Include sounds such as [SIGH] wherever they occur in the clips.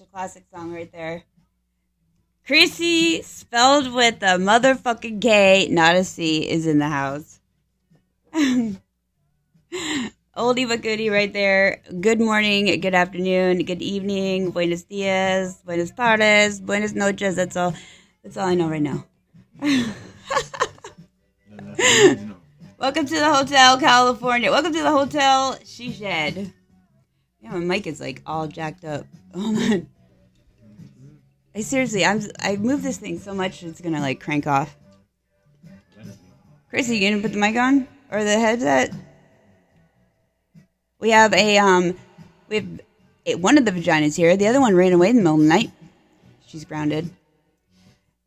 such a classic song right there. Krissi, spelled with a motherfucking K, not a C, is in the house. [LAUGHS] Oldie but goodie right there. Good morning, good afternoon, good evening, buenos dias, buenas tardes, buenas noches. That's all. That's all I know right now. [LAUGHS] Welcome to the Hotel California. Welcome to the Hotel She Shed. Yeah, my mic is like all jacked up. [LAUGHS] Oh Hold on. I seriously, I'm I moved this thing so much it's gonna like crank off. Are you gonna put the mic on or the headset? We have a um, we have a, one of the vaginas here. The other one ran away in the middle of the night. She's grounded.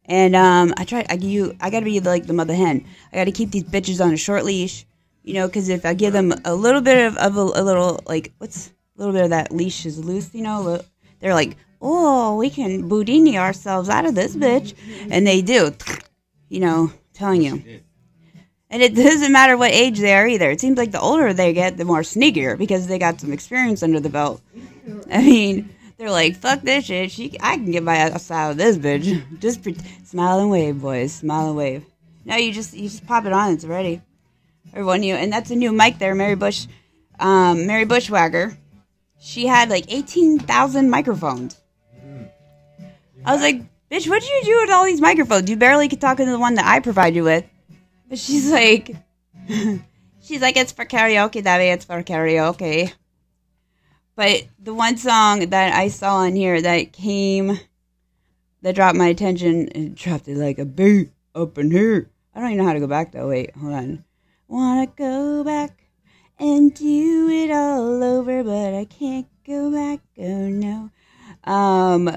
And um, I try. I give you. I gotta be like the mother hen. I gotta keep these bitches on a short leash. You know, because if I give them a little bit of, of a, a little like what's a little bit of that leash is loose. You know, they're like, oh, we can Boudini ourselves out of this bitch, and they do. You know, telling you. And it doesn't matter what age they are either. It seems like the older they get, the more sneakier because they got some experience under the belt. I mean, they're like, "Fuck this shit. She, I can get my ass out of this bitch." [LAUGHS] Just pre- smile and wave, boys. Smile and wave. No, you just you just pop it on. It's ready. Everyone, you and that's a new mic there, Mary Bush, um, Mary Bushwhacker. She had like eighteen thousand microphones. I was like, "Bitch, what did you do with all these microphones? You barely could talk into the one that I provide you with." But she's like, [LAUGHS] she's like, "It's for karaoke, Daddy. It's for karaoke." But the one song that I saw on here that came, that dropped my attention, and dropped it like a beat up in here. I don't even know how to go back though. Wait, hold on. Wanna go back and do it all over, but I can't go back. Oh no. Um.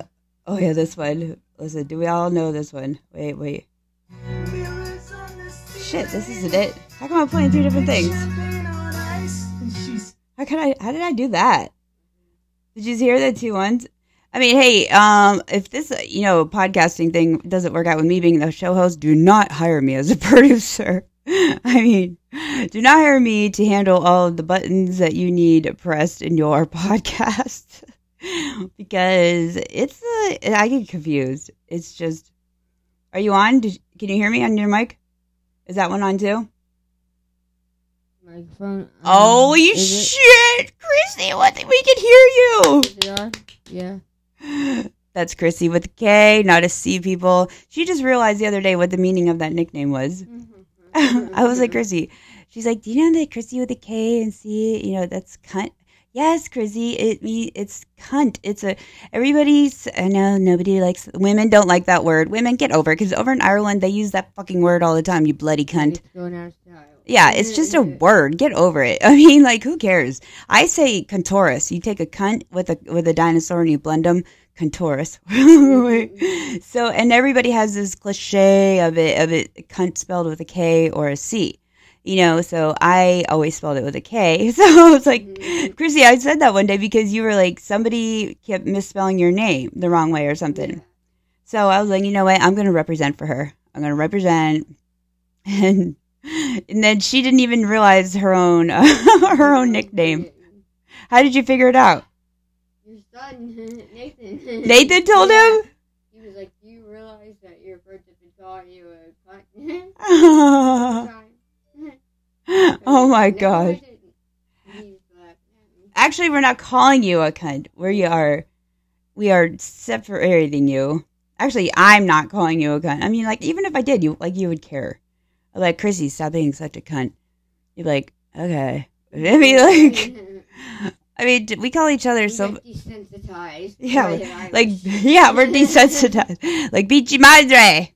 Oh yeah, this one. Listen, do we all know this one? Wait, wait. Shit, this isn't it. How come I'm playing two different things? How can I? How did I do that? Did you hear the two ones? I mean, hey, um, if this, you know, podcasting thing doesn't work out with me being the show host, do not hire me as a [LAUGHS] producer. I mean, do not hire me to handle all of the buttons that you need pressed in your [LAUGHS] podcast [LAUGHS] because it's, uh, I get confused. It's just, are you on? Did, can you hear me on your mic? Is that one on too? Microphone. Um, Holy is it- shit, Krissi! What? We can hear you. is it on? Yeah. [GASPS] That's Krissi with a K, not a C, people. She just realized the other day what the meaning of that nickname was. [LAUGHS] I was like, Krissi. She's like, Do you know that Krissi with a K and C, you know, that's cunt? Yes, Krissi. It me it's cunt. It's a everybody's I know nobody likes women don't like that word. Women get over because over in Ireland they use that fucking word all the time, you bloody cunt. It's going out of style. Yeah, it's just a mm-hmm. word. Get over it. [LAUGHS] I mean, like, who cares? I say contorus. You take a cunt with a with a dinosaur and you blend them. Contorus. [LAUGHS] Mm-hmm. so, and everybody has this cliche of it of it cunt spelled with a K or a C. You know, so I always spelled it with a K. [LAUGHS] So I was like, mm-hmm. Krissi, I said that one day because you were like somebody kept misspelling your name the wrong way or something. So I was like, you know what? I'm going to represent for her. I'm going to represent, and and then she didn't even realize her own [LAUGHS] her own mm-hmm. nickname. How did you figure it out? Your son, [LAUGHS] Nathan. Nathan told him. He was like, "Do you realize that your birds have been calling you a cunt?" Oh my god! didn't. He laughed at me. Actually, we're not calling you a cunt. We are, we are separating you. Actually, I'm not calling you a cunt. I mean, like, even if I did, you like you would care. Like, Krissi, stop being such a cunt. You're like, okay. [LAUGHS] [LAUGHS] I mean, like, I mean, we call each other so. desensitized. Yeah, like- [LAUGHS] Like, yeah, we're desensitized. like, Beachy Madre.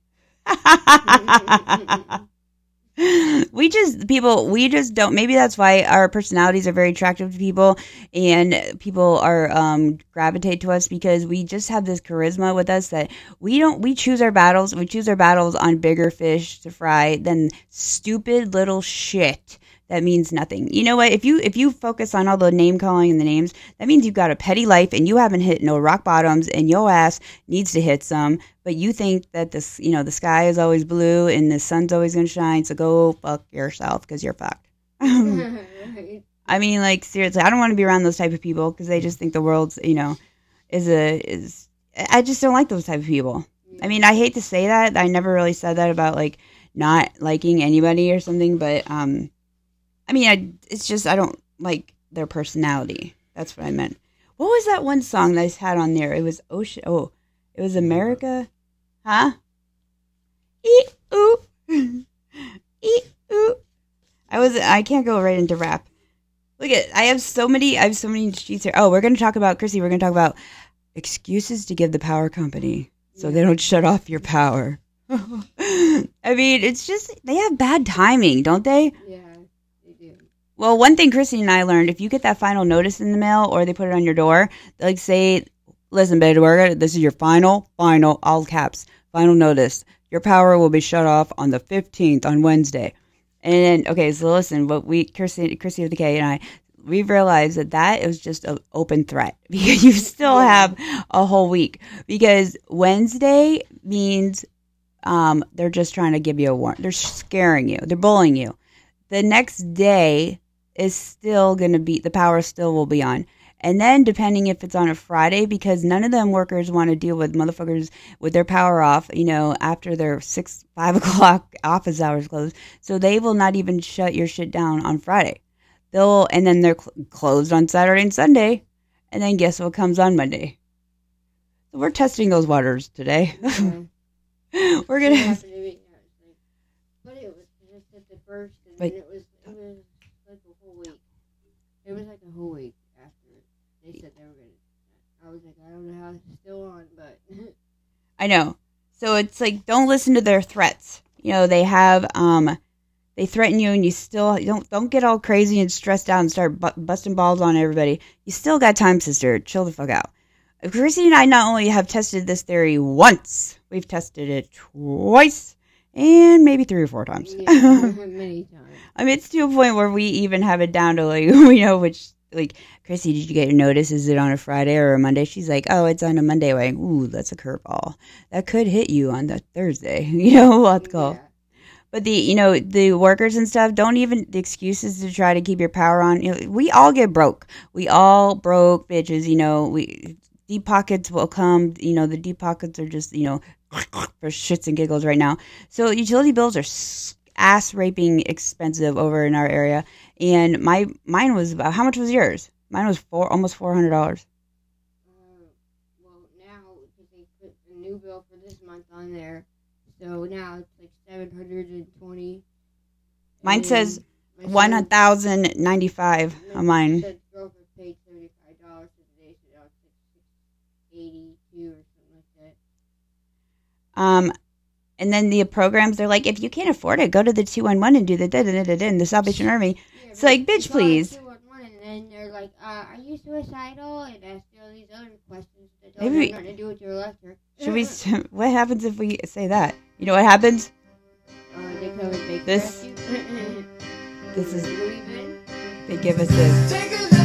[LAUGHS] we just, people, we just don't, maybe that's why our personalities are very attractive to people and people are, um, gravitate to us because we just have this charisma with us that we don't, we choose our battles. We choose our battles on bigger fish to fry than stupid little shit that means nothing. You know what? If you if you focus on all the name calling and the names, that means you've got a petty life and you haven't hit no rock bottoms and your ass needs to hit some. But you think that this, you know, the sky is always blue and the sun's always gonna shine. So go fuck yourself because you're fucked. [LAUGHS] [LAUGHS] I mean, like seriously, I don't want to be around those type of people because they just think the world's, you know, is a is. I just don't like those type of people. I mean, I hate to say that. I never really said that about like not liking anybody or something, but um, I mean, I it's just I don't like their personality. That's what I meant. What was that one song that I had on there? It was Ocean. Oh, it was America, huh? Eat ooh, [LAUGHS] eat ooh. I was I can't go right into rap. Look at I have so many I have so many sheets here. Oh, we're gonna talk about Krissi. We're gonna talk about excuses to give the power company so they don't shut off your power. [LAUGHS] [LAUGHS] I mean, it's just they have bad timing, don't they? Yeah. Well, one thing Christy and I learned: if you get that final notice in the mail or they put it on your door, like say, "Listen, we're this is your final, final, all caps, final notice. Your power will be shut off on the fifteenth on Wednesday." And then, okay, so listen, what we Christy, Krissi of the K and I, we realized that that was just an open threat because [LAUGHS] you still have a whole week because Wednesday means um, they're just trying to give you a warning. They're scaring you. They're bullying you. The next day is still going to be the power still will be on. And then depending if it's on a Friday, because none of them workers want to deal with motherfuckers with their power off, you know, after their six, [LAUGHS] five o'clock office hours close. So they will not even shut your shit down on Friday. They'll, and then they're cl- closed on Saturday and Sunday. And then guess what comes on Monday? So we're testing those waters today. [LAUGHS] We're gonna. happened to me, yeah, it's like- But it was just at the first, and But- then it was it was like a whole week. It was like a whole week after they said they were gonna. I was like, I don't know how it's still on, but [LAUGHS] I know. So it's like don't listen to their threats. You know, they have um they threaten you and you still don't don't get all crazy and stressed out and start bu- busting balls on everybody. You still got time, sister. Chill the fuck out. Krissi and I not only have tested this theory once, we've tested it twice and maybe three or four times. yeah, [LAUGHS] many times. I mean, it's to a point where we even have it down to like [LAUGHS] we know which like Krissi, did you get your notice? Is it on a Friday or a Monday? She's like, oh, it's on a Monday. Like, ooh, that's a curveball. That could hit you on the Thursday. [LAUGHS] You know, let's go. Yeah. But the you know the workers and stuff don't even the excuses to try to keep your power on. You know, we all get broke. We all broke bitches. You know, we deep pockets will come. You know, the deep pockets are just you know for shits and giggles right now. So utility bills are ass raping expensive over in our area. And my mine was about how much was yours? Mine was four almost four hundred dollars. Uh, well, now because they put a new bill for this month on there, so now it's like seven hundred and twenty. Mine says One thousand ninety five on mine. Said girlfriend paid seventy five dollars for today, so now it's like six eighty two or something like that. Um, and then the programs, they're like, if you can't afford it, go to the 211 and do the da da da da da in the Salvation Army. Yeah, It's but like, bitch, you call please. 211 And then they're like, uh, "Are you suicidal?" And ask you all these other questions that don't Maybe we- have nothing to do with your electric. Should we, [LAUGHS] what happens if we say that? You know what happens? Uh, they come and make This- rescue. [LAUGHS] this is- Believe in? They give us this.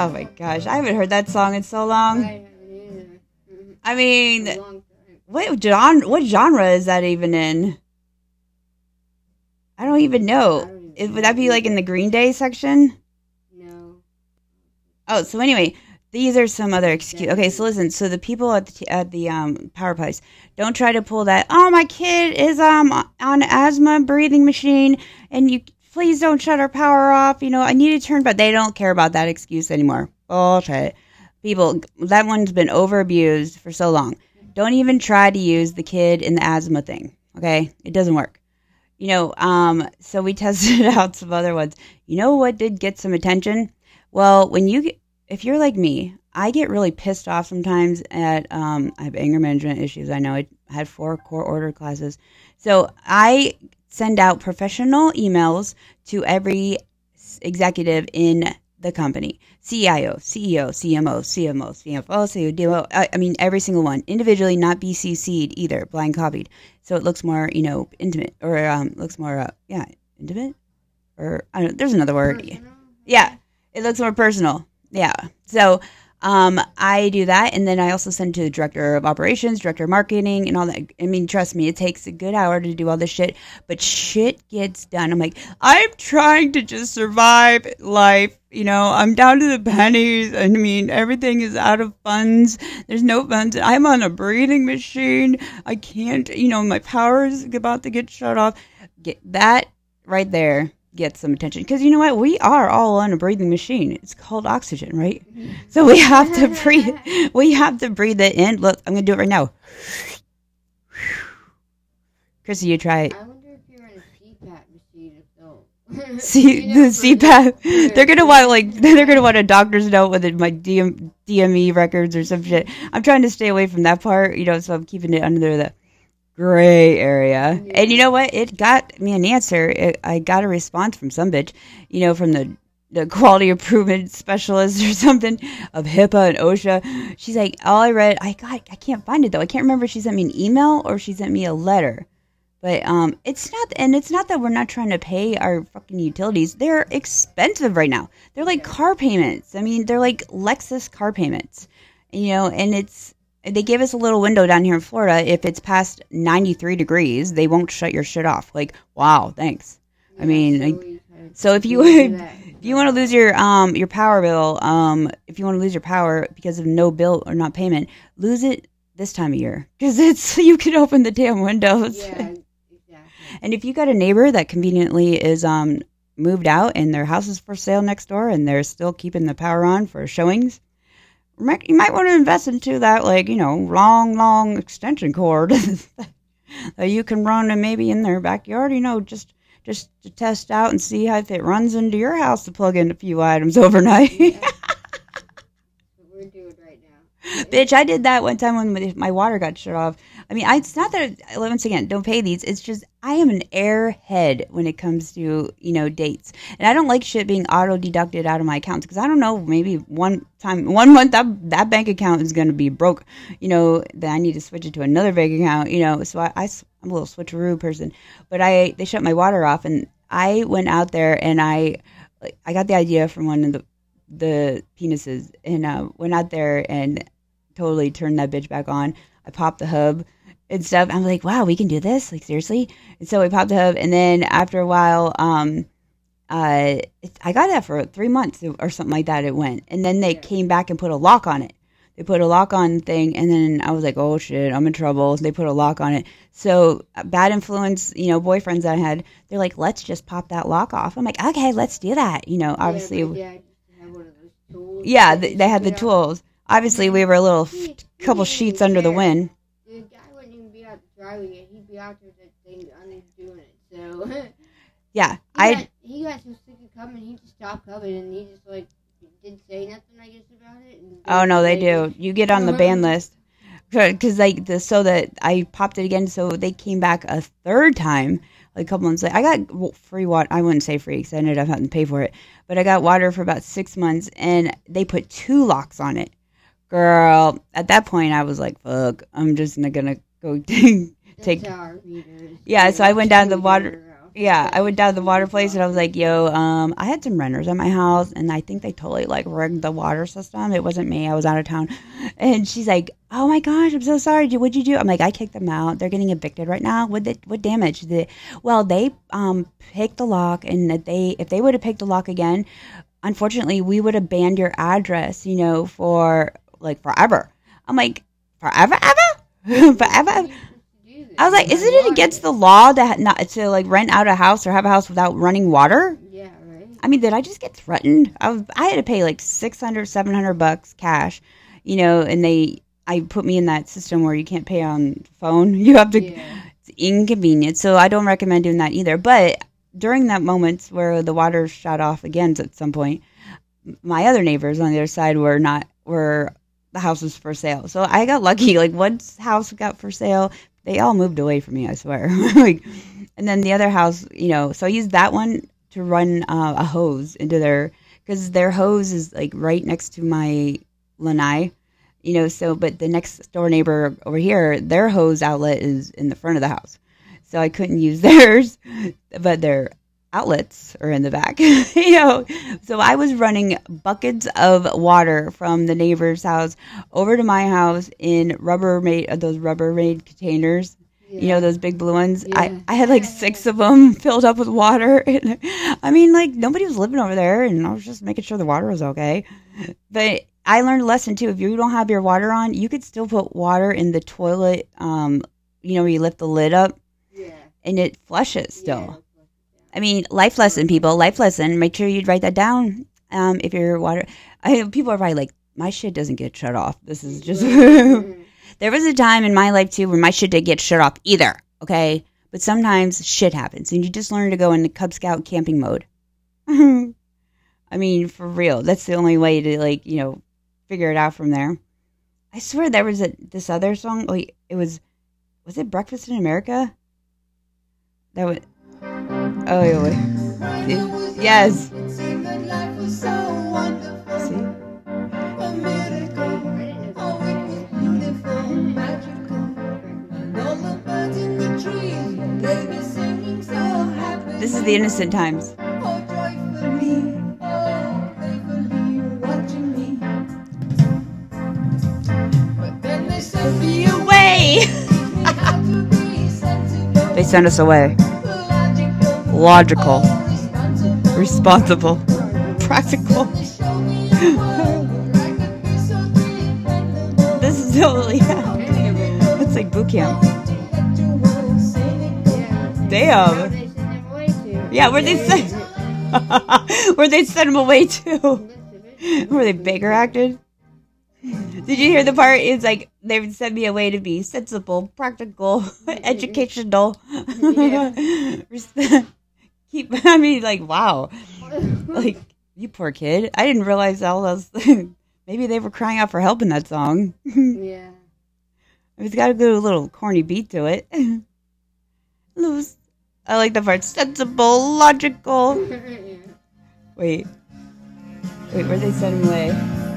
Oh my gosh, I haven't heard that song in so I long. Mhm. I mean, A long time. what genre, what genre is that even in? I don't even know. don't even would that be like in the Green Day section? No. Oh, so anyway, these are some other excuse. Okay, so listen. So the people at the at the um power place don't try to pull that. Oh, my kid is um on asthma breathing machine, and you please don't shut our power off. You know, I need to turn, but they don't care about that excuse anymore. Bullshit. People, that one's been over abused for so long. Don't even try to use the kid in the asthma thing. Okay, it doesn't work. You know, um, so we [LAUGHS] tested out some other ones. You know what did get some attention? Well, when you get, if you're like me, I get really pissed off sometimes at, um, I have anger management issues. I know I had four core order classes. So I send out professional emails to every executive in the company CIO, CEO, CMO, CMO, CFO, CDO. I, I mean, every single one individually, not BCC'd either, blind copied. So it looks more, you know, intimate or um, looks more, uh, yeah, intimate or I don't, there's another word. Personal? Yeah, it looks more personal. Yeah. So um, I do that, and then I also send to the director of operations, director of marketing, and all that. I mean, trust me, it takes a good hour to do all this shit, but shit gets done. I'm like, I'm trying to just survive life. You know, I'm down to the pennies. I mean, everything is out of funds. There's no funds. I'm on a breathing machine. I can't, you know, my power is about to get shut off. Get that right there gets some attention. Because you know what? We are all on a breathing machine. It's called oxygen right? So we have to breathe [LAUGHS] we have to breathe it in. Look i'm gonna do it right now. Krissi you try it. I wonder if you're in a CPAP machine if they'll. [LAUGHS] See You know, the CPAP. They're gonna want like [LAUGHS] they're gonna want a doctor's note with my DM, DME records or some shit. I'm trying to stay away from that part, you know, so I'm keeping it under the gray area. And you know what? It got me an answer. It, I got a response from some bitch, you know, from the the quality improvement [LAUGHS] specialist or something of HIPAA and OSHA. She's like, all I read, I got, I can't find it though. I can't remember if she sent me an email or she sent me a letter. But um, it's not, and it's not that we're not trying to pay our fucking utilities. They're expensive right now. They're like car payments. I mean, they're like Lexus car payments. You know, and it's they give us a little window down here in Florida. If it's past ninety three degrees, they won't shut your shit off. Like, wow, thanks. I mean, so, like, we kind of so if you [LAUGHS] if you want to lose your um your power bill, um if you want to lose your power because of no bill or not payment, lose it this time of year [LAUGHS] because it's you can open the damn windows. Yeah, [LAUGHS] exactly. And if you got a neighbor that conveniently is um moved out and their house is for sale next door and they're still keeping the power on for showings, might- you might want to invest into that like you know long long extension cord [LAUGHS] that you can run and maybe in their backyard. You know just just to test out and see how if it runs into your house to plug in a few items [LAUGHS] overnight. What we're doing right now. Bitch, I did that one time when my water got shut off. I mean, I, it's not that once again, don't pay these. It's just I am an airhead when it comes to you know dates, and I don't like shit being auto deducted out of my accounts because I don't know. Maybe one time, [LAUGHS] one month that that bank account is going to be broke. You know, that I need to switch it to another bank account. You know, so I, I am a little switcheroo person, but I they shut my water off, and I went out there and I I got the idea from one of the the penises and uh, went out there and totally turned that bitch back on. I popped the hub and stuff. I'm like, wow, we can do this. Like seriously. And so we popped the hub, and then after a while, um, uh, I got that for three months or something like that. It went, and then they Yeah. came back and put a lock on it. They put a lock on thing, and then I was like, oh shit, I'm in trouble. They put a lock on it. So uh, bad influence, you know, boyfriends that I had, they're like, let's just pop that lock off. I'm like, okay, let's do that. You know, obviously, Yeah, my dad used to have one of those tools. yeah, they, they had the tools. Obviously, we were a little couple sheets under the wind. The guy wouldn't even be out driving it. He'd be out there thing undoing it. So [LAUGHS] he Yeah, got, I he got so sick of coming, he just stopped coming, and he just like didn't say nothing, I guess, about it. Oh no, they do. You get on the ban [LAUGHS] list because like the so that I popped it again, so they came back a third time. Like a couple months later, I got free water. I wouldn't say free because I ended up having to pay for it, but I got water for about six months, and they put two locks on it. Girl, at that point, I was like, "Fuck, I'm just not gonna go." [LAUGHS] take That's how our meter is. Yeah, so I went down to the water- Yeah, I went down to the water place and I was like, "Yo, um, I had some renters at my house, and I think they totally like rigged the water system. It wasn't me; I was out of town." And she's like, "Oh my gosh, I'm so sorry. What'd you do?" I'm like, "I kicked them out. They're getting evicted right now. What they, what damage? Did they, well, they um picked the lock, and that they if they would have picked the lock again, unfortunately, we would have banned your address, you know, for like forever." I'm like, "Forever, ever, [LAUGHS] forever." I was like, isn't it against the law to ha- not to like rent out a house or have a house without running water? Yeah, right. I mean, did I just get threatened? I was I had to pay like 600 700 bucks cash, you know, and they I put me in that system where you can't pay on phone. [LAUGHS] You have to Yeah. inconvenient. So I don't recommend doing that either. But during that moment where the water shut off again at some point, my other neighbors on the other side were not were the house was for sale. So I got lucky. [LAUGHS] Like one house got for sale, they all moved away from me. I swear. [LAUGHS] like, and then the other house, you know, so I used that one to run uh, a hose into their because their hose is like right next to my lanai. You know, so but the next door neighbor over here, their hose outlet is in the front of the house, so I couldn't use [LAUGHS] theirs, but their outlets are in the back. [LAUGHS] you know, so I was running buckets of water from the neighbor's house over to my house in Rubbermaid, uh, those Rubbermaid containers. You know those big blue ones. Yeah. I, I had like six of them [LAUGHS] filled up with water. I mean, like nobody was living over there, and I was just making sure the water was okay. But I learned a lesson too. If you don't have your water on, you could still put water in the toilet. Um, you know, where you lift the lid up Yeah. and it flushes still. I mean, life lesson, people. Life lesson. Make sure you write that down. Um, if your water, I people are probably like, my shit doesn't get shut off. This is just. [LAUGHS] There was a time in my life too where my shit didn't get shut off either. Okay, but sometimes shit happens, and you just learn to go into Cub Scout camping mode. [LAUGHS] I mean, for real. That's the only way to like you know figure it out from there. I swear there was a this other song. Like it was, was it Breakfast in America? That was. Oh wait. Young, Yes. This is the innocent times. [LAUGHS] They sent us Away. Logical, responsible. [LAUGHS] Practical. They showed me a world where I could be so dependable. This is totally. Yeah. [LAUGHS] It's like boot camp. Damn. They sent them away to. Yeah, where'd they send? [LAUGHS] Where'd they send him away to? Were they Baker acted? Did you hear the part? It's like they would send me away to be sensible, practical, educational. Keep. [LAUGHS] I mean, like, wow. Like, you poor kid. I didn't realize all those. [LAUGHS] Maybe they were crying out for help in that song. [LAUGHS] yeah. It's got a good little corny beat to it. Loose. I like the part sensible, logical. Wait. Wait, where'd they send him away?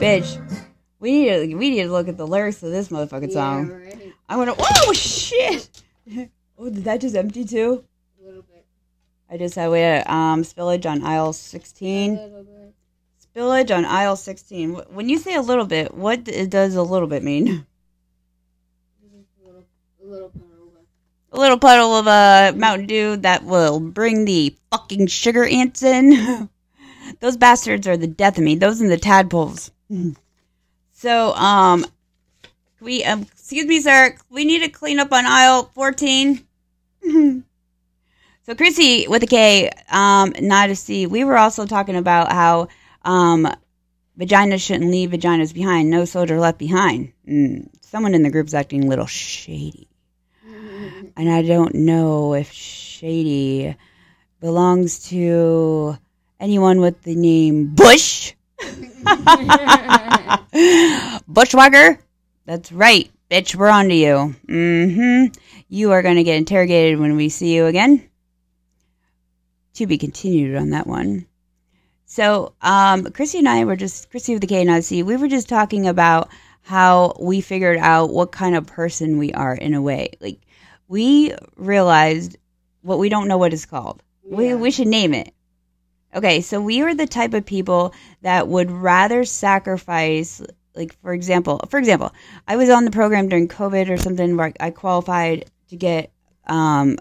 Bitch. We need to we need to look at the lyrics of this motherfucking song. Yeah, right. I'm gonna Oh shit! [LAUGHS] Oh, did that just empty too? A little bit. I just had we had um spillage on aisle A sixteen. little bit. Spillage on aisle sixteen. When you say a little bit, what does a little bit mean? A little, a little puddle. of A little puddle of uh, Mountain Dew that will bring the fucking sugar ants in. [LAUGHS] Those bastards are the death of me. Those and the tadpoles. So, um, we um, excuse me, sir. We need to clean up on aisle fourteen. so, Krissi with a K, um, not a C. We were also talking about how um, vaginas shouldn't leave vaginas behind. No soldier left behind. Mm. Someone in the group's acting a little shady and I don't know if Shady belongs to anyone with the name Bush. [LAUGHS] Bushwhacker? That's right, bitch, we're on to you. Mm-hmm. You are going to get interrogated when we see you again. To be continued on that one. So, um, Krissi and I were just, Krissi with the K and I C, we were just talking about how we figured out what kind of person we are in a way. Like, we realized what we don't know what it's called. We, we should name it. Okay, so we are the type of people that would rather sacrifice, like for example, for example, I was on the program during COVID or something where I qualified to get um,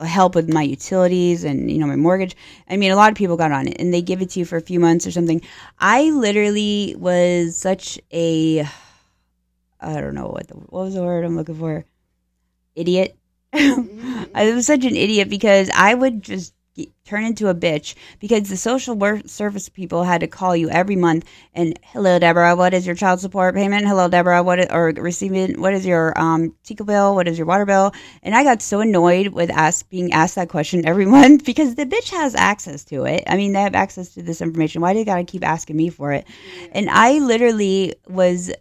help with my utilities and you know my mortgage. I mean, a lot of people got on it, and they give it to you for a few months or something. I literally was such a I don't know what the what was the word I'm looking for idiot. [LAUGHS] I was such an idiot because I would just get, turn into a bitch because the social work service people had to call you every month and hello Deborah, what is your child support payment? Hello Deborah, what is, or receiving what is your um TICA bill? What is your water bill? And I got so annoyed with ask being asked that question every [LAUGHS] month because the bitch has access to it. I mean, they have access to this information. Why do you got to keep asking me for it? And I literally was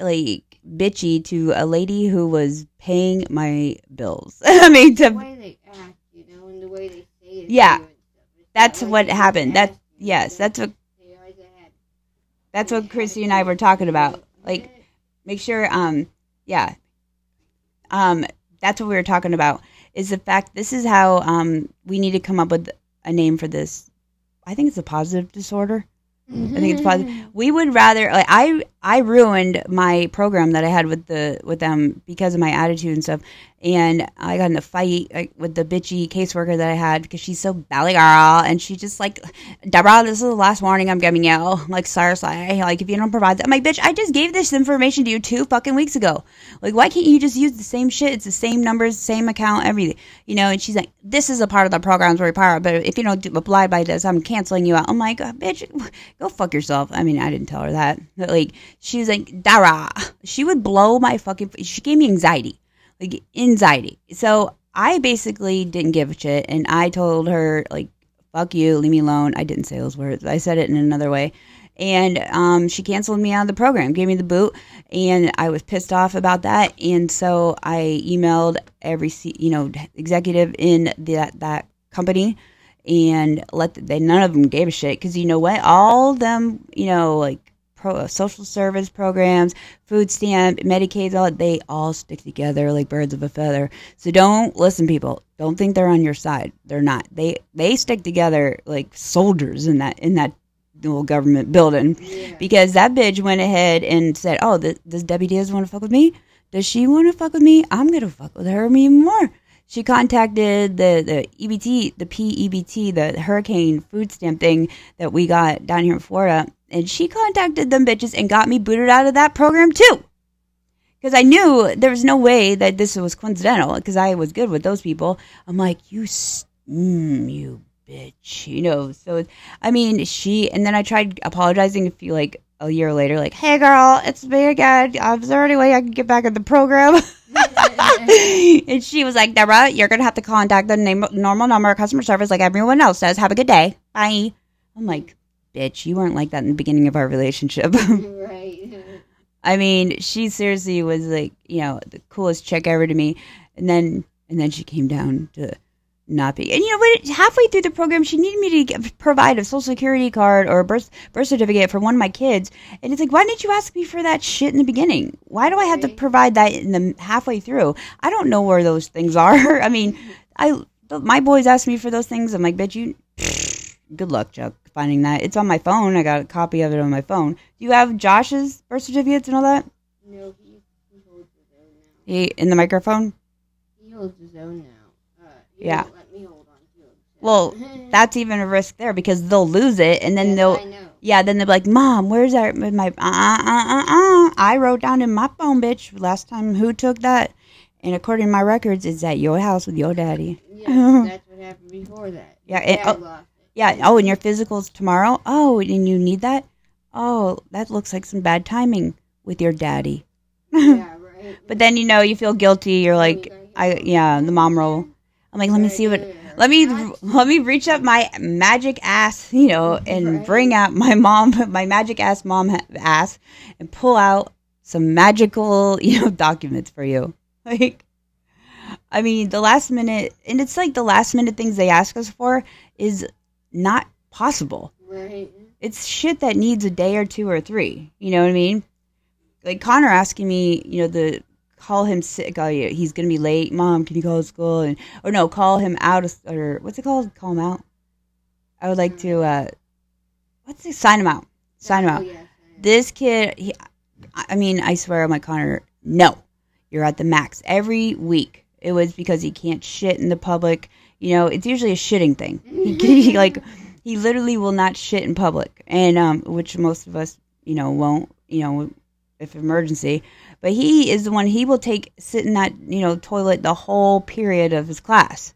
like bitchy to a lady who was paying my bills. [LAUGHS] I mean, to The way they act, you know, and the way they say it. to Yeah. you and stuff. It's that's what happened. That yes, that's what they always had- that's what Krissi and I were talking about. Like, make sure um yeah um that's what we were talking about is the fact this is how um we need to come up with a name for this i think it's a positive disorder i think it's positive we would rather like i i ruined my program that i had with the with them because of my attitude and stuff and i got in a fight like, with the bitchy caseworker that i had because she's so belly girl and she just like deborah this is the last warning i'm giving you. [LAUGHS] Like seriously like if you don't provide that I'm like bitch i just gave this information to you two fucking weeks ago. Like why can't you just use the same shit? It's the same numbers same account everything. You know and she's like this is a part of the program's required but if you don't do, apply by this i'm canceling you out. I'm like oh, bitch [LAUGHS] go fuck yourself. I mean i didn't tell her that but like she was like dara she would blow my fucking she gave me anxiety like anxiety. So i basically didn't give a shit and i told her like fuck you leave me alone. I didn't say those words. I said it in another way. And um, she canceled me out of the program gave me the boot and i was pissed off about that. And so i emailed every you know executive in that that company and let the, they none of them gave a shit because you know what? All them you know like pro, uh, social service programs food stamp medicaid all they all stick together like birds of a feather. So don't listen people don't think they're on your side. They're not. They they stick together like soldiers in that in that little government building. Yeah. because that bitch went ahead and said oh th- does debbie diaz want to fuck with me? Does she want to fuck with me? I'm gonna fuck with her even more. She contacted the the EBT, the PEBT, the hurricane food stamp thing that we got down here in Florida, and she contacted them bitches and got me booted out of that program too. Because I knew there was no way that this was coincidental. Because I was good with those people. I'm like, you, mm, you bitch, you know. So I mean, she, and then I tried apologizing a few like a year later, like, hey girl, it's me again. Is there any way I can get back in the program? [LAUGHS] and she was like, Deborah, you're going to have to contact the name, normal number of customer service like everyone else does. Have a good day. Bye. I'm like, bitch, you weren't like that in the beginning of our relationship. [LAUGHS] right. I mean, she seriously was like, you know, the coolest chick ever to me. And then, and then she came down to not be. And you know what? Halfway through the program, she needed me to get, provide a social security card or a birth birth certificate for one of my kids. And it's like, why didn't you ask me for that shit in the beginning? Why do I have to provide that in the halfway through? I don't know where those things are. [LAUGHS] I mean, I my boys ask me for those things. I'm like, bitch, you. Good luck, Chuck, finding that. It's on my phone. I got a copy of it on my phone. Do you have Josh's birth certificates and all that? No, he, he holds his own now. He, in the microphone? He holds his own now. Uh, Yeah. let me hold on to him. so- Well, [LAUGHS] That's even a risk there because they'll lose it and then Yes, they'll. Yeah, then they'll be like, "Mom, where's that? with My uh uh uh uh. I wrote down in my phone, bitch. Last time, who took that? And according to my records, it's at your house with your daddy. Yeah, that's what happened before that. [LAUGHS] Yeah, it- oh. Yeah. Oh, and your physicals tomorrow. Oh, and you need that. Oh, that looks like some bad timing with your daddy. [LAUGHS] yeah, right. But then you know you feel guilty. You're like, I yeah, the mom roll. I'm like, let me see what. Let me let me reach up my magic ass, you know, and bring out my mom, [LAUGHS] my magic ass mom ass, and pull out some magical, you know, [LAUGHS] documents for you. Like, I mean, the last minute, and it's like the last minute things they ask us for is not possible. Right. It's shit that needs a day or two or three. You know what I mean? Like Connor asking me, you know, the call him sick. Oh, yeah, he's gonna be late. Mom, can you call school? And or no, call him out of or what's it called? Call him out. I would like to. uh What's it? Sign him out. Sign him Oh, out. I know. This kid. He, I I mean, I swear, I'm like Connor. No, you're at the max every week. it was because he can't shit in the public. You know, it's usually a shitting thing. [LAUGHS] He, he like he literally will not shit in public, and um, which most of us, you know, won't. You know, if emergency. But he is the one. He will take sit in that you know toilet the whole period of his class,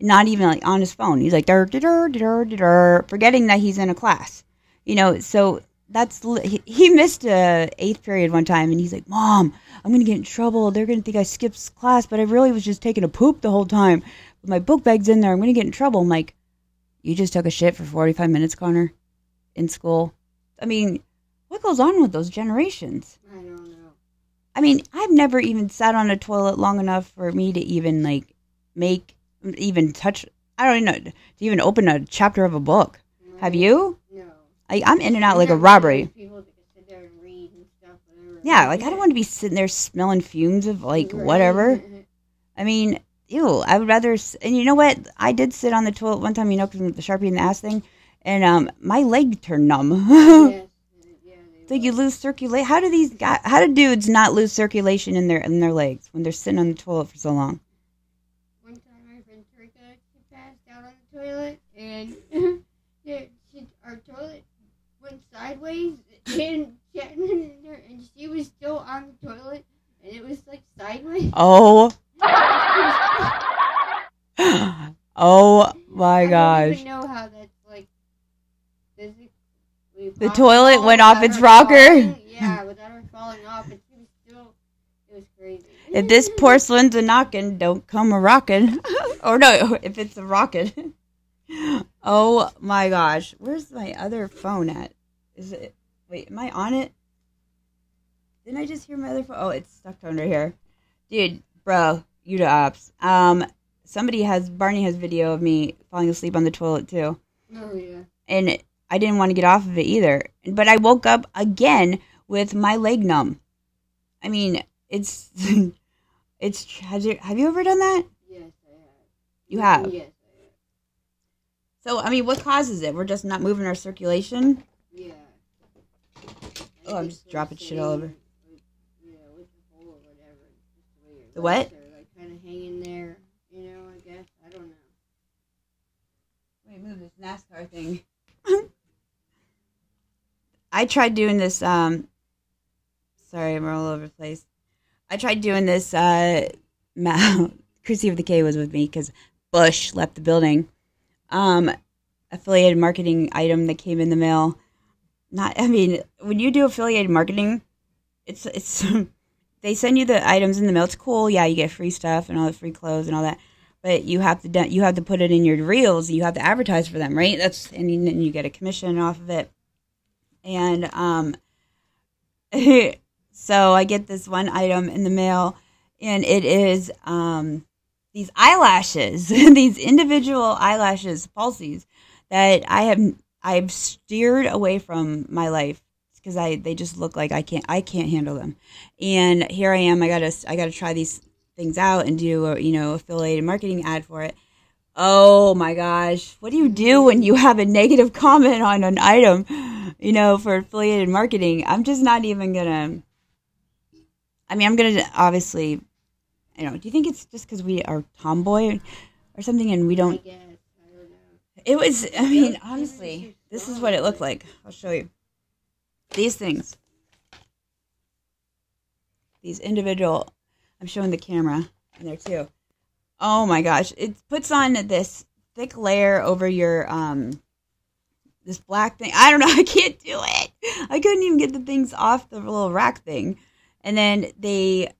not even like on his phone. He's like forgetting that he's in a class. You know, so that's he, he missed a eighth period one time, and he's like, "Mom, I'm gonna get in trouble. They're gonna think I skipped class, but I really was just taking a poop the whole time. But my book bag's in there. I'm gonna get in trouble." I'm like, "You just took a shit for 45 minutes, Connor, in school. I mean, what goes on with those generations?" I don't know. I mean, I've never even sat on a toilet long enough for me to even like make even touch. I don't even know to even open a chapter of a book. Have you? No. I, I'm in and out like a robbery. People that sit there and read and stuff. Yeah, like I don't want to be sitting there smelling fumes of like Right. whatever. [LAUGHS] I mean, ew. I would rather. And you know what? I did sit on the toilet one time. You know, because the sharpie in the ass thing, and um, my leg turned numb. yes. [LAUGHS] Yeah, So you lose circulation. How do these guys? How do dudes not lose circulation in their in their legs when they're sitting on the toilet for so long? One time my friend Terika, passed out on the toilet, and [LAUGHS] yeah, our toilet went sideways, and [LAUGHS] Chapman in her, and she was still on the toilet, and it was like sideways. Oh, [LAUGHS] oh my I gosh! know how that's like physically. The toilet went off its rocker? falling- [LAUGHS] Yeah, without her falling off, she was still. It was crazy. If this porcelain's a knockin', don't come a rockin'. [LAUGHS] or no, if it's a rockin'. oh my gosh, where's my other phone at? Is it? Wait, am I on it? Didn't I just hear my other phone? Oh, it's stuck under here, dude, bro. You to ops. Um, somebody has Barney has video of me falling asleep on the toilet too. Oh yeah. and I didn't want to get off of it either. But I woke up again with my leg numb. I mean, it's [LAUGHS] it's have you, have you ever done that? Yes, I have. You have. Yes, I have. So I mean, what causes it? We're just not moving our circulation. Yeah. Oh, I'm just dropping shit all over. Yeah, with the hole or whatever. Just the way your The what? legs Are, like kind of hanging there. You know, I guess I don't know. Wait, move this NASCAR thing. [LAUGHS] I tried doing this. Um, sorry, I'm all over the place. I tried doing this. Uh, [LAUGHS] Krissi of the K was with me because Bush left the building. Um, affiliated marketing item that came in the mail. Not, I mean, when you do affiliated marketing, it's it's [LAUGHS] they send you the items in the mail. It's cool, yeah. You get free stuff and all the free clothes and all that but you have to you have to put it in your reels. You have to advertise for them, right? That's and you, and you get a commission off of it. And um, [LAUGHS] so I get this one item in the mail, and it is um these eyelashes, [LAUGHS] these individual eyelashes, palsies that I have I've steered away from my life because I they just look like I can't I can't handle them. And here I am. I gotta I gotta try these things out and do a you know affiliated marketing ad for it. Oh my gosh, what do you do when you have a negative [LAUGHS] comment on an item, you know, for affiliated marketing? I'm just not even gonna. I mean, I'm gonna obviously, you know. Do you think it's just because we are tomboy or something, and we don't? guess I don't know. It was. I mean, honestly, this is what it looked like. I'll show you. These things. These individual. I'm showing the camera in there too. Oh my gosh! It puts on this thick layer over your um. This black thing. I don't know. [LAUGHS] I can't do it. I couldn't even get the things off the little rack thing, and then they.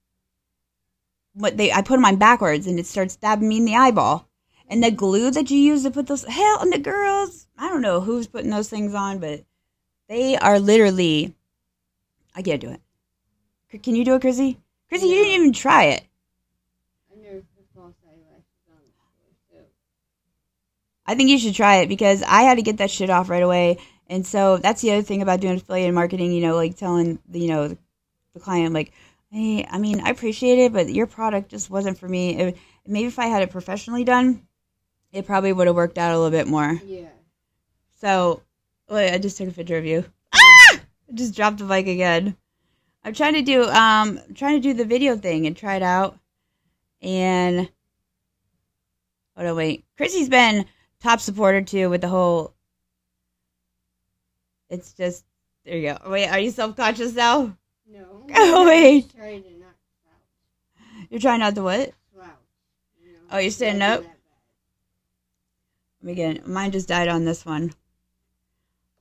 What they? I put them on backwards, and it starts stabbing me in the eyeball. And the glue that you use to put those hell and the girls, I don't know who's putting those things on, but they are literally I can't do it. Can you do it, Krissi? Krissi, you didn't even try it. I never put false eyelashes on I think you should try it because I had to get that shit off right away. And so that's the other thing about doing affiliate marketing, you know, like telling the, you know, the, the client like, "Hey, I mean, I appreciate it, but your product just wasn't for me." It, maybe if I had it professionally done, it probably would have worked out a little bit more. yeah. So, wait, I just took a picture of you. Ah! I just dropped the bike again. I'm trying to do um I'm trying to do the video thing and try it out. and oh no, wait, Krissi's been top supporter too with the whole. It's just there you go. Wait, are you self conscious now? No. [LAUGHS] Oh, wait. Trying to not slouch. You're trying not to what? Slouch. Know, Oh, you're standing up? that bad. Again, mine just died on this one.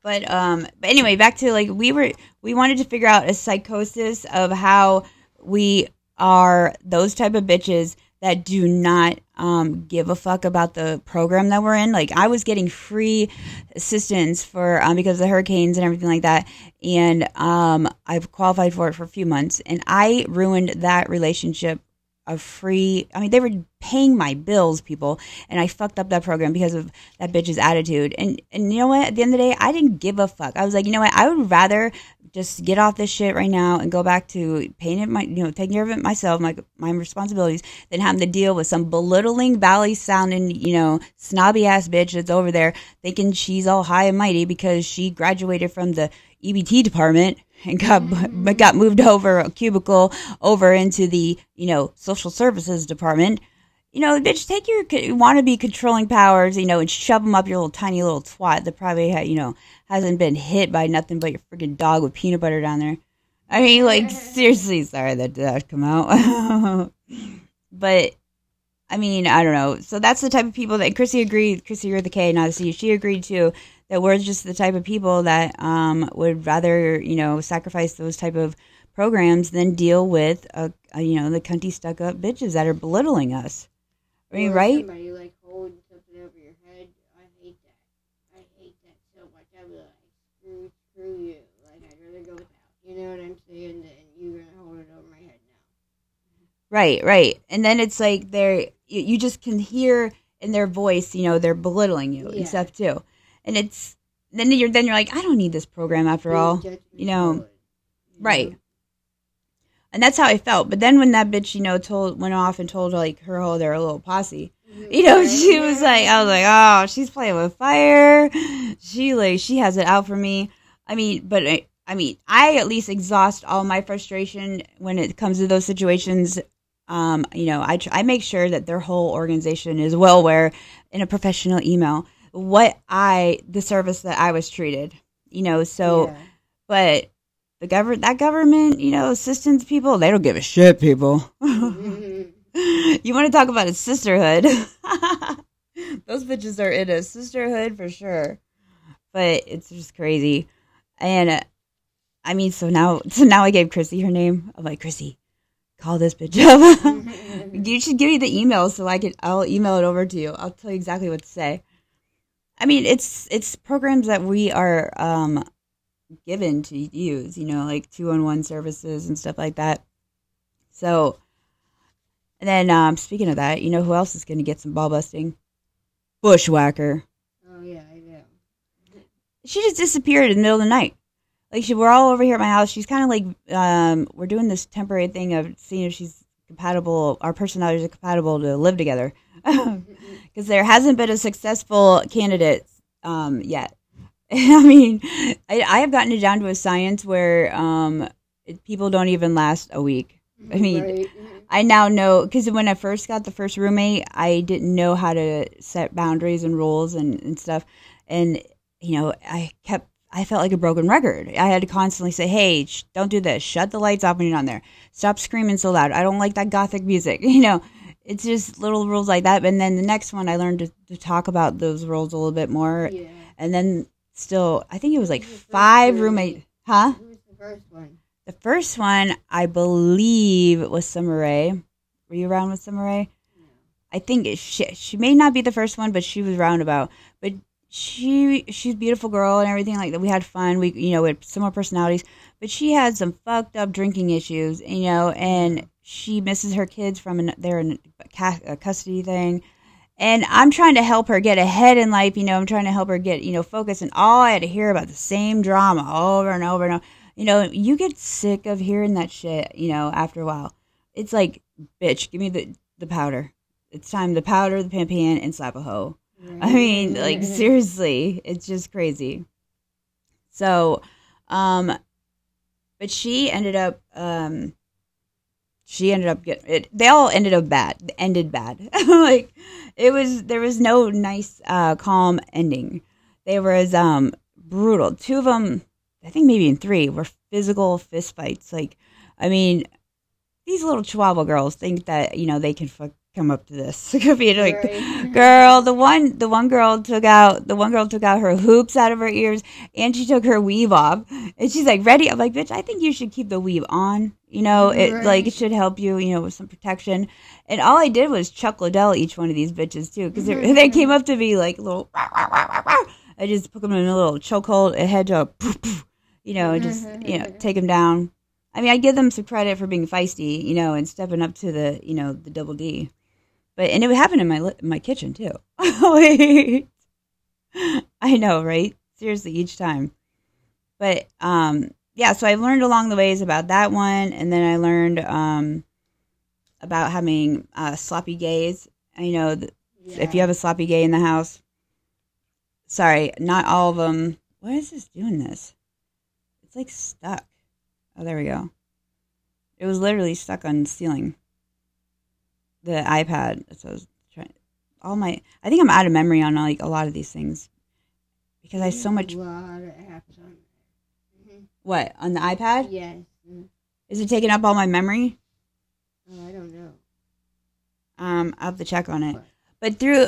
But um, but anyway, back to like we were we wanted to figure out a psychosis of how we are those type of bitches that do not um give a fuck about the program that we're in. Like I was getting free assistance for um because of the hurricanes and everything like that, and um I've qualified for it for a few months, and I ruined that relationship of free. I mean, they were paying my bills, people, and I fucked up that program because of that bitch's attitude. And and you know what? At the end of the day, I didn't give a fuck. I was like, you know what? I would rather just get off this shit right now and go back to paying it my, you know, taking care of it myself, my my responsibilities, than having to deal with some belittling, valley sounding, you know, snobby ass bitch that's over there thinking she's all high and mighty because she graduated from the EBT department and got got moved over a cubicle over into the you know social services department. You know, bitch, take your wannabe controlling powers, you know, and shove them up your little tiny little twat that probably ha- you know hasn't been hit by nothing but your freaking dog with peanut butter down there. I mean, like [LAUGHS] seriously, sorry that did that come out, [LAUGHS] but I mean, I don't know. So that's the type of people that Krissi agreed. Krissi, you're the K, not the C. She agreed too that we're just the type of people that um, would rather, you know, sacrifice those type of programs than deal with, a, a, you know, the cunty stuck up bitches that are belittling us. I mean, Or right? Somebody like holding something over your head. I hate that. I hate that so much. I would like screw, screw you. Like I'd rather go without. You know what I'm saying? Than you gonna hold it over my head now. Right, right. And then it's like they're you, you just can hear in their voice, you know, they're belittling you Yeah. and stuff too. And it's then you're then you're like, I don't need this program after all. You know, Right. And that's how I felt. But then when that bitch, you know, told went off and told like her whole their little posse, you know, she was like, I was like, oh, she's playing with fire. She like she has it out for me. I mean, but I, I mean, I at least exhaust all my frustration when it comes to those situations. Um, you know, I tr- I make sure that their whole organization is well aware in a professional email what I the service that I was treated. You know, so Yeah. but the government that government, you know, assistance people, they don't give a shit, people. Mhm. [LAUGHS] you want to talk about a sisterhood? [LAUGHS] Those bitches are in a sisterhood for sure. But it's just crazy. And uh, I mean, so now, so now I gave Krissi her name. I'm like, Krissi, call this bitch up. [LAUGHS] you should give me the email so I can. I'll email it over to you. I'll tell you exactly what to say. I mean, it's it's programs that we are um, given to use. You know, like two on one services and stuff like that. So, and then um, speaking of that, you know who else is going to get some ball busting? Bushwhacker. oh yeah, I know. She just disappeared in the middle of the night. Like she, we're all over here at my house. She's kind of like um, we're doing this temporary thing of seeing if she's compatible. Our personalities are compatible to live together [LAUGHS] because there hasn't been a successful candidate um, yet. [LAUGHS] I mean, I, I have gotten it down to a science where um, it, people don't even last a week. I mean, Right. I now know because when I first got the first roommate, I didn't know how to set boundaries and rules and, and stuff. And, you know, I kept, I felt like a broken record. I had to constantly say, hey, sh- don't do this. Shut the lights off when you're not there. Stop screaming so loud. I don't like that gothic music. [LAUGHS] You know, it's just little rules like that. And then the next one, I learned to, to talk about those rules a little bit more. yeah. And then still, I think it was like Who's the first five roommate? Huh? Was the first one? The first one, I believe, was Summer Rae. Were you around with Summer Rae? I think it, she she may not be the first one, but she was roundabout. But she she's a beautiful girl and everything like that. We had fun. We you know we had similar personalities, but she had some fucked up drinking issues, you know, and she misses her kids from an, their a uh, custody thing. And I'm trying to help her get ahead in life, you know. I'm trying to help her get, you know, focused. And all I had to hear about the same drama over and over and over. You know, you get sick of hearing that shit, you know, after a while. It's like, bitch, give me the, the powder. It's time to powder the pan pan and slap a hoe. I mean, like seriously, it's just crazy. So, um, but she ended up, um, she ended up getting it. They all ended up bad, ended bad. [LAUGHS] like it was, there was no nice, uh, calm ending. They were as um brutal. Two of them, I think maybe in three, were physical fist fights. Like, I mean, these little Chihuahua girls think that you know they can fuck, come up to this. [LAUGHS] Could be like, Right. [LAUGHS] girl, the one, the one girl took out, the one girl took out her hoops out of her ears, and she took her weave off, and she's like, ready. I'm like, bitch, I think you should keep the weave on. You know, it Right. like it should help you, you know, with some protection. And all I did was Chuck Liddell each one of these bitches too, because [LAUGHS] they, they came up to me like little. "Rah, rah, rah, rah, rah." I just put them in a little chokehold. It had to, you know, just mm-hmm. you know take them down. I mean, I give them some credit for being feisty, you know, and stepping up to the, you know, the double D. But and it would happen in my li- my kitchen too. [LAUGHS] I know, right? Seriously, each time. But um, yeah. So I learned along the ways about that one, and then I learned um about having uh, sloppy gays. I know that if you have a sloppy gay in the house, sorry, not all of them. Why is this doing this? It's like stuck. Oh, there we go. It was literally stuck on the ceiling. The iPad. So I was trying. All my. I think I'm out of memory on like a lot of these things because I have so much. A lot of apps on there. What on the iPad? Yes. Mm. Is it taking up all my memory? Oh, I don't know. Um, I'll have to check on it. But through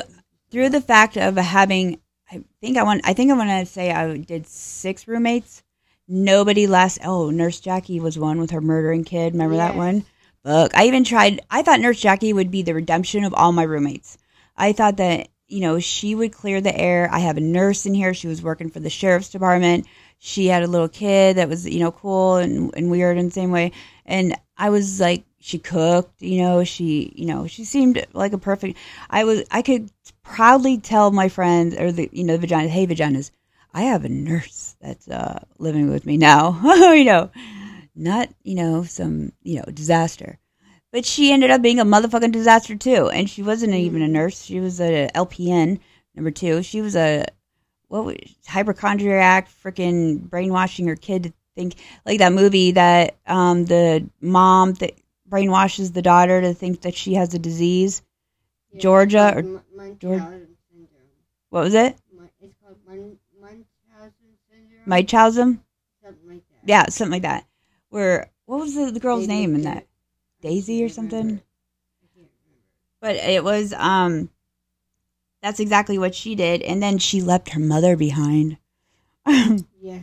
through the fact of having, I think I want. I think I want to say I did six roommates. Nobody last. Oh, Nurse Jackie was one with her murdering kid. Remember that one? Look, I even tried. I thought Nurse Jackie would be the redemption of all my roommates. I thought that you know she would clear the air. I have a nurse in here. She was working for the sheriff's department. She had a little kid that was you know cool and, and weird in the same way. And I was like, she cooked. You know, she you know she seemed like a perfect. I was. I could proudly tell my friends or the you know the vaginas, hey vaginas, I have a nurse that's uh, living with me now. [LAUGHS] you know, not you know some you know disaster, but she ended up being a motherfucking disaster too. And she wasn't even a nurse; she was a LPN number two. She was a what was hypochondriac, freaking brainwashing her kid to think like that movie that um the mom that brainwashes the daughter to think that she has a disease. Yeah, Georgia or- called Mun- Georg- syndrome. What was it? It's called Mun- Munchausen syndrome. Mychausen? Something like that. Yeah, something like that. Where what was the, the girl's They name in that? Daisy or something? remember. I can't But it was um that's exactly what she did and then she left her mother behind. [LAUGHS] Yeah.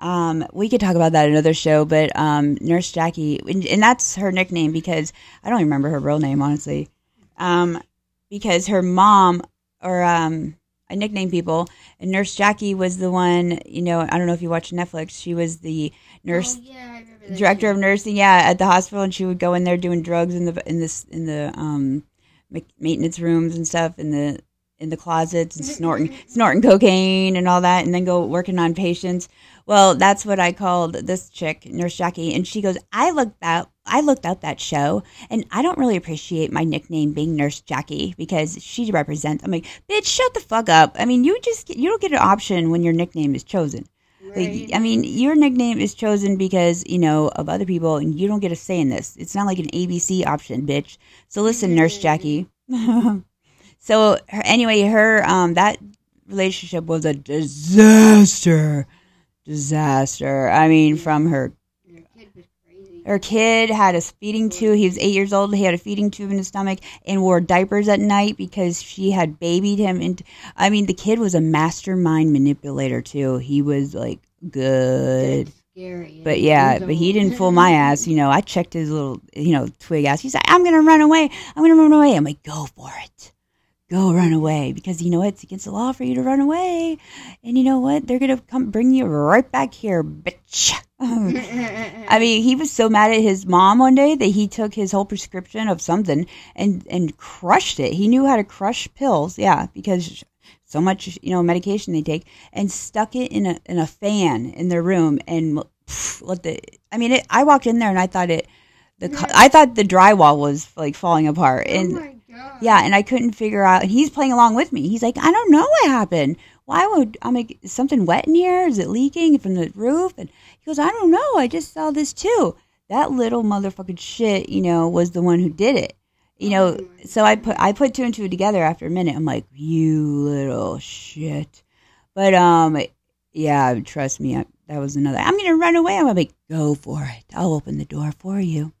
um we could talk about that another show, but um Nurse Jackie and, and that's her nickname because I don't remember her real name honestly. Um because her mom or um I nicknamed people. And Nurse Jackie was the one, you know, I don't know if you watch Netflix, she was the nurse Oh, yeah, director of nursing yeah at the hospital and she would go in there doing drugs in the in this in the um maintenance rooms and stuff in the in the closets and [LAUGHS] snorting snorting cocaine and all that and then go working on patients well that's what i called this chick nurse jackie and she goes i looked out i looked up that show and i don't really appreciate my nickname being nurse jackie because she represents i'm like bitch shut the fuck up i mean you just get, you don't get an option when your nickname is chosen like, I mean, your nickname is chosen because, you know, of other people, and you don't get a say in this. It's not like an ABC option, bitch. So listen, Nurse Jackie. [LAUGHS] so her, anyway, her um that relationship was a disaster, disaster. I mean, from her Your kid was crazy. her kid had a feeding tube. He was eight years old. He had a feeding tube in his stomach and wore diapers at night because she had babied him. Into, I mean, the kid was a mastermind manipulator too. He was like good. Scary. But yeah, but he didn't fool my ass. You know, I checked his little, you know, twig ass. He's like, I'm gonna run away. I'm gonna run away. I'm like, go for it. Go run away because you know what? It's against the law for you to run away. And you know what? They're gonna come bring you right back here, bitch. [LAUGHS] I mean, he was so mad at his mom one day that he took his whole prescription of something and and crushed it. He knew how to crush pills, yeah, because so much you know medication they take, and stuck it in a in a fan in their room and pff, let the. I mean, it, I walked in there and I thought it, the mm. I thought the drywall was like falling apart, oh and my god. yeah, and I couldn't figure out. And he's playing along with me. He's like, I don't know what happened. Why would I'm like, is something wet in here? Is it leaking from the roof? And he goes, I don't know. I just saw this too. that little motherfucking shit, you know, was the one who did it. You know, so I put I put two and two together after a minute. I'm like, you little shit. But um, yeah, trust me, I, that was another. I'm gonna run away. I'm like, go for it. I'll open the door for you.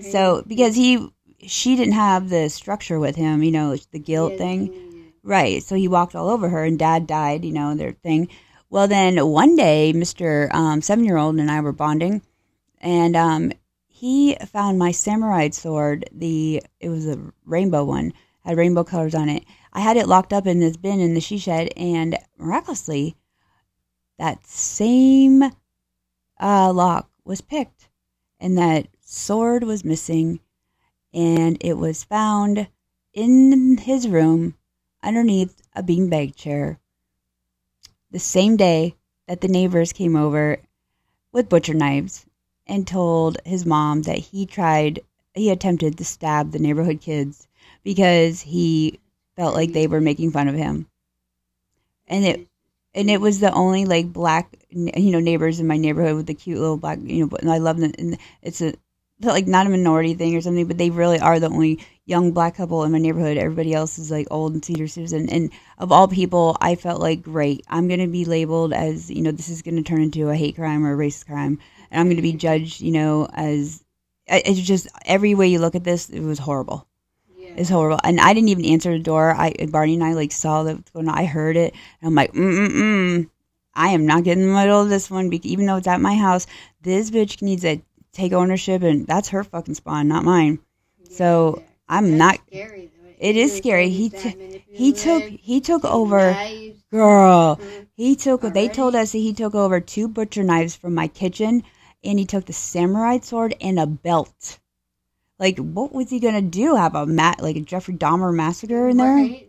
So because he, she didn't have the structure with him, you know, the guilt thing. Right. So he walked all over her, and dad died, you know, their thing. Well, then one day, Mr. Um, seven year old and I were bonding, and um, he found my samurai sword. The It was a rainbow one, had rainbow colors on it. I had it locked up in this bin in the she shed, and miraculously, that same uh, lock was picked, and that sword was missing, and it was found in his room underneath a beanbag chair the same day that the neighbors came over with butcher knives and told his mom that he tried he attempted to stab the neighborhood kids because he felt like they were making fun of him. And it and it was the only like black you know neighbors in my neighborhood with the cute little black you know and I love them and it's a like not a minority thing or something but they really are the only young black couple in my neighborhood everybody else is like old and senior citizen and of all people I felt like great I'm going to be labeled as you know this is going to turn into a hate crime or a racist crime and I'm going to be judged you know as it's just every way you look at this it was horrible it's horrible. And I didn't even answer the door. I Barney and I like saw that on. I heard it. And I'm like, mm mm mm. I am not getting in the middle of this one, even though it's at my house. This bitch needs to take ownership, and that's her fucking spawn, not mine. So I'm not. Scary. It is scary. He t- he took he took over. knives. Girl, Mhm. he took. They told us that he took over two butcher knives from my kitchen, and he took the samurai sword and a belt. Like, what was he gonna do? Have a mat like a Jeffrey Dahmer massacre in there? Right?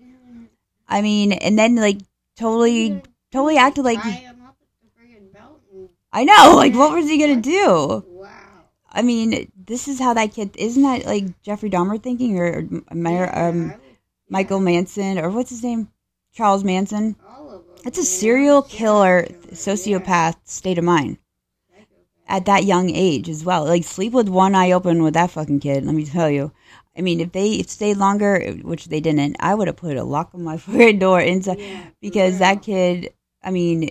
I mean, and then like totally, totally acted like Tie him up with the friggin' belt and- I know. Like, what was he gonna do? I mean, this is how that kid isn't that like Jeffrey Dahmer thinking or, or Yeah, um, Michael Manson or what's his name, Charles Manson? all of them, That's a serial killer, sociopath state of mind at that young age as well. Like sleep with one eye open with that fucking kid. Let me tell you. I mean, if they stayed longer, which they didn't, I would have put a lock on my [LAUGHS] front door inside Yeah, because real. that kid. I mean,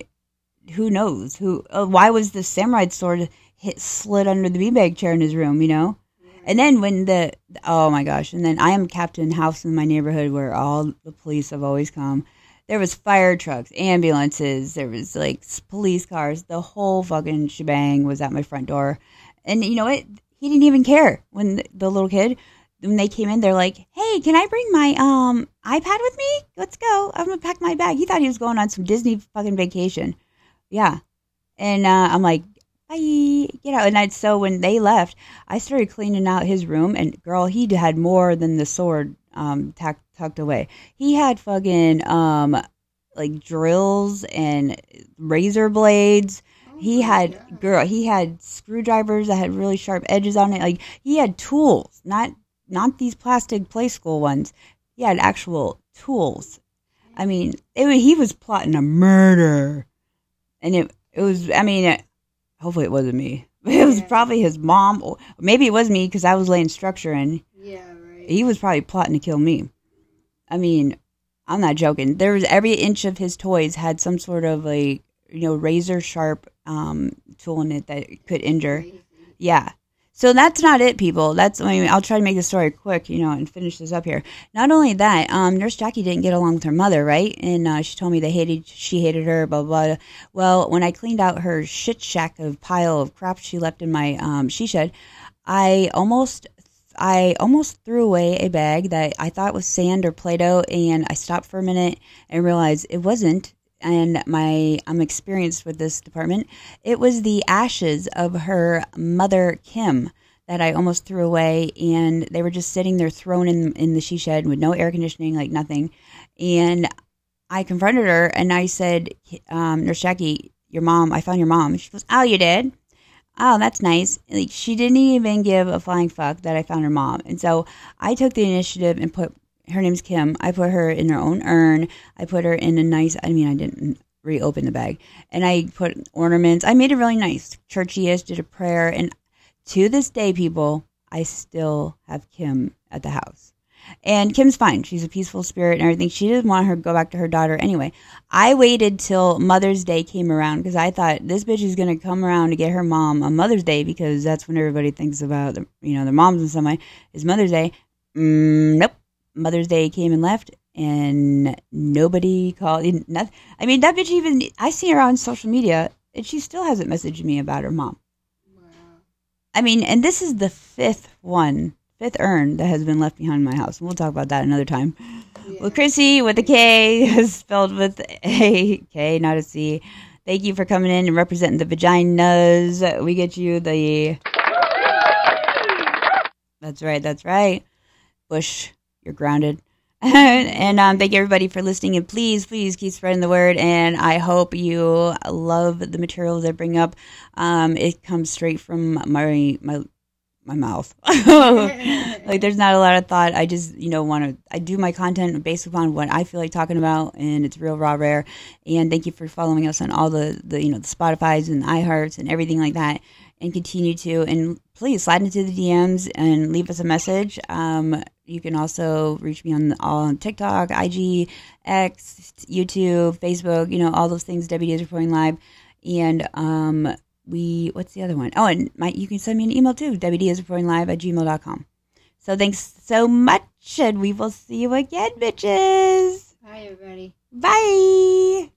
who knows who? Uh, why was the samurai sword hit slid under the beanbag chair in his room? You know. And then when the oh my gosh, and then I am Captain House in my neighborhood where all the police have always come. There was fire trucks, ambulances, there was like police cars, the whole fucking shebang was at my front door. And you know what? He didn't even care when the, the little kid when they came in, they're like, "Hey, can I bring my um iPad with me? Let's go. I'm gonna pack my bag." He thought he was going on some Disney fucking vacation. Yeah, and uh, I'm like, "Bye, get out." And I so when they left, I started cleaning out his room, and girl, he had more than the sword um tucked tucked away. He had fucking um like drills and razor blades. Oh He had girl. He had screwdrivers that had really sharp edges on it. Like he had tools, not not these plastic play school ones. He had actual tools. I mean, it, he was plotting a murder, and it it was. I mean, it, hopefully it wasn't me. [LAUGHS] It was Yeah. probably his mom, or maybe it was me because I was laying structure and Yeah, right. He was probably plotting to kill me. I mean, I'm not joking. There was every inch of his toys had some sort of like you know razor sharp um, tool in it that could injure. Yeah. So that's not it, people. That's I mean, I'll try to make the story quick, you know, and finish this up here. Not only that, um, Nurse Jackie didn't get along with her mother, right? And uh, she told me they hated, she hated her, blah blah. blah. Well, when I cleaned out her shit shack of pile of crap she left in my um, she shed, I almost, I almost threw away a bag that I thought was sand or Play-Doh, and I stopped for a minute and realized it wasn't. And my, I'm experienced with this department. It was the ashes of her mother, Kim, that I almost threw away, and they were just sitting there thrown in in the she shed with no air conditioning, like nothing. And I confronted her and I said, um, Nurse Jackie, your mom, I found your mom. She goes, Oh, you did? Oh, that's nice. Like she didn't even give a flying fuck that I found her mom. And so I took the initiative and put her name's Kim. I put her in her own urn. I put her in a nice I mean I didn't reopen the bag. And I put ornaments. I made it really nice. Churchy-ish, did a prayer and to this day, people, I still have Kim at the house. And Kim's fine. She's a peaceful spirit and everything. She didn't want her to go back to her daughter anyway. I waited till Mother's Day came around because I thought this bitch is going to come around to get her mom on Mother's Day because that's when everybody thinks about, the, you know, their moms in some way is Mother's Day. Mm, nope. Mother's Day came and left and nobody called. Nothing. I mean, that bitch even, I see her on social media and she still hasn't messaged me about her mom. Wow. I mean, and this is the fifth one, fifth urn that has been left behind my house. We'll talk about that another time. Yeah. Well, Krissi with a K, [LAUGHS] spelled with a K, not a C. Thank you for coming in and representing the vaginas. We get you the. That's right. That's right. Bush, you're grounded. [LAUGHS] and um, thank you everybody for listening. And please, please keep spreading the word. And I hope you love the materials I bring up. Um, it comes straight from my my my mouth. [LAUGHS] like there's not a lot of thought. I just you know want to. I do my content based upon what I feel like talking about, and it's real raw rare. And thank you for following us on all the the you know the Spotify's and iHearts and everything like that. And continue to and please slide into the DMs and leave us a message. Um, you can also reach me on all on TikTok, IG, X, YouTube, Facebook. You know all those things. Debbie Diaz reporting live, and um, we what's the other one? Oh, and my you can send me an email too. Debbie Diaz reporting live at gmail.com. So thanks so much, and we will see you again, bitches. Hi, everybody. Bye.